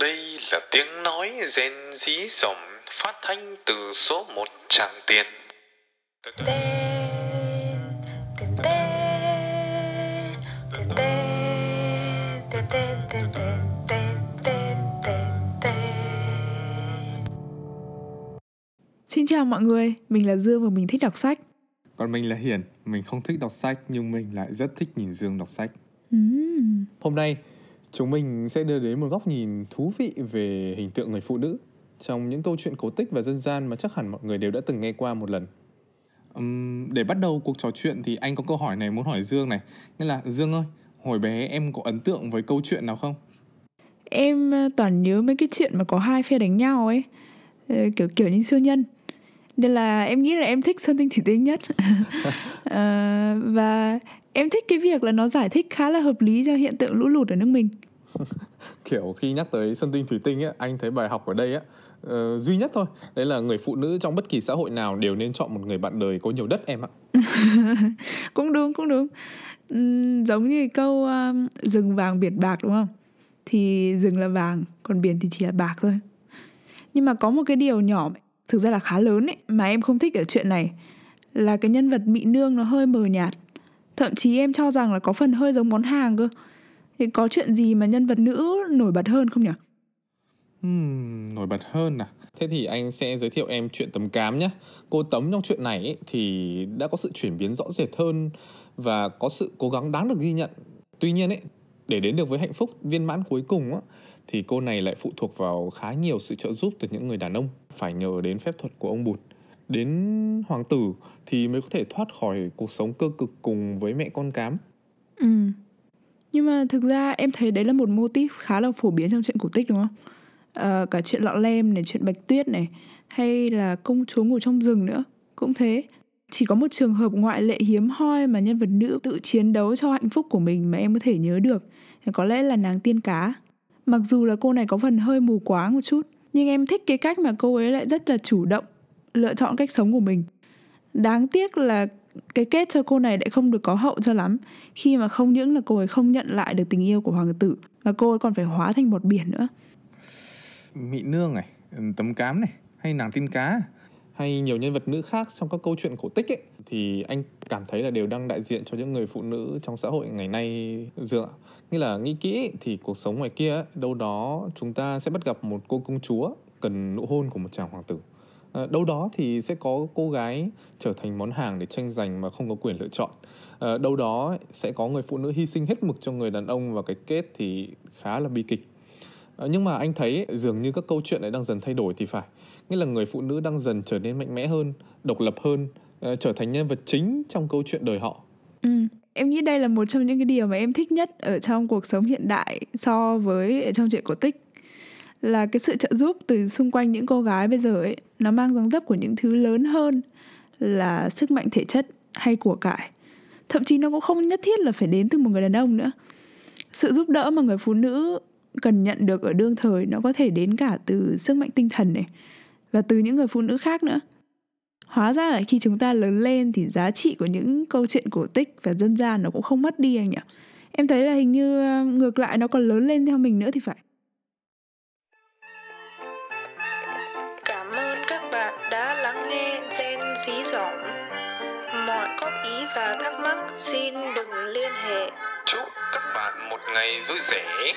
Đây là tiếng nói rèn dí dỏm phát thanh từ số một tràng tiền. Xin chào mọi người, mình là Dương và mình thích đọc sách. Còn mình là Hiền, mình không thích đọc sách nhưng mình lại rất thích nhìn Dương đọc sách. Hôm nay chúng mình sẽ đưa đến một góc nhìn thú vị về hình tượng người phụ nữ trong những câu chuyện cổ tích và dân gian mà chắc hẳn mọi người đều đã từng nghe qua một lần. Ừm, để bắt đầu cuộc trò chuyện thì anh có câu hỏi này muốn hỏi Dương này. Nghĩa là Dương ơi, hồi bé em có ấn tượng với câu chuyện nào không? Em ờ, toàn nhớ mấy cái chuyện mà có hai phe đánh nhau ấy, Ờ, kiểu kiểu như siêu nhân. Nên là em nghĩ là em thích Sơn Tinh Thủy Tinh nhất. Ờ, và em thích cái việc là nó giải thích khá là hợp lý cho hiện tượng lũ lụt ở nước mình. Kiểu khi nhắc tới Sơn Tinh Thủy Tinh á, anh thấy bài học ở đây á ờ, duy nhất thôi. Đấy là người phụ nữ trong bất kỳ xã hội nào đều nên chọn một người bạn đời có nhiều đất em ạ. cũng đúng cũng đúng Ừm, giống như câu um, rừng vàng biển bạc đúng không thì rừng là vàng còn biển thì chỉ là bạc thôi nhưng mà có một cái điều nhỏ thực ra là khá lớn ấy mà em không thích ở chuyện này là cái nhân vật mỹ nương nó hơi mờ nhạt thậm chí em cho rằng là có phần hơi giống món hàng cơ thì có chuyện gì mà nhân vật nữ nổi bật hơn không nhỉ Hmm, nổi bật hơn à? Thế thì anh sẽ giới thiệu em chuyện Tấm Cám nhé. Cô Tấm trong chuyện này ấy, thì đã có sự chuyển biến rõ rệt hơn và có sự cố gắng đáng được ghi nhận. Tuy nhiên ấy, để đến được với hạnh phúc viên mãn cuối cùng á, thì cô này lại phụ thuộc vào khá nhiều sự trợ giúp từ những người đàn ông. Phải nhờ đến phép thuật của ông Bụt. Đến hoàng tử thì mới có thể thoát khỏi cuộc sống cơ cực cùng với mẹ con cám. ừ. Nhưng mà thực ra em thấy đấy là một mô típ khá là phổ biến trong chuyện cổ tích đúng không? À, cả chuyện lọ lem này chuyện bạch tuyết này hay là công chúa ngủ trong rừng nữa cũng thế. Chỉ có một trường hợp ngoại lệ hiếm hoi mà nhân vật nữ tự chiến đấu cho hạnh phúc của mình mà em có thể nhớ được có lẽ là nàng tiên cá. Mặc dù là cô này có phần hơi mù quáng một chút nhưng em thích cái cách mà cô ấy lại rất là chủ động lựa chọn cách sống của mình đáng tiếc là cái kết cho cô này lại không được có hậu cho lắm khi mà không những là cô ấy không nhận lại được tình yêu của hoàng tử mà cô ấy còn phải hóa thành bọt biển nữa Mỹ Nương này, ừ, Tấm Cám này, hay nàng tin cá hay nhiều nhân vật nữ khác trong các câu chuyện cổ tích ấy thì anh cảm thấy là đều đang đại diện cho những người phụ nữ trong xã hội ngày nay ạ. Như là nghĩ kỹ ấy, thì cuộc sống ngoài kia ấy, đâu đó chúng ta sẽ bắt gặp một cô công chúa cần nụ hôn của một chàng hoàng tử. À, đâu đó thì sẽ có cô gái trở thành món hàng để tranh giành mà không có quyền lựa chọn. À, đâu đó sẽ có người phụ nữ hy sinh hết mực cho người đàn ông và cái kết thì khá là bi kịch. Ờ, nhưng mà anh thấy dường như các câu chuyện lại đang dần thay đổi thì phải nghĩa là người phụ nữ đang dần trở nên mạnh mẽ hơn độc lập hơn trở thành nhân vật chính trong câu chuyện đời họ Ừ, em nghĩ đây là một trong những cái điều mà em thích nhất ở trong cuộc sống hiện đại so với trong chuyện cổ tích là cái sự trợ giúp từ xung quanh những cô gái bây giờ ấy, nó mang dáng dấp của những thứ lớn hơn là sức mạnh thể chất hay của cải. Thậm chí nó cũng không nhất thiết là phải đến từ một người đàn ông nữa. Sự giúp đỡ mà người phụ nữ cần nhận được ở đương thời nó có thể đến cả từ sức mạnh tinh thần này và từ những người phụ nữ khác nữa. Hóa ra là khi chúng ta lớn lên thì giá trị của những câu chuyện cổ tích và dân gian nó cũng không mất đi anh nhỉ. Em thấy là hình như ờ, ngược lại nó còn lớn lên theo mình nữa thì phải. Bạn đã lắng nghe Gen Dí Dỏm. Mọi góp ý và thắc mắc xin đừng liên hệ. Chúc các bạn một ngày vui vẻ.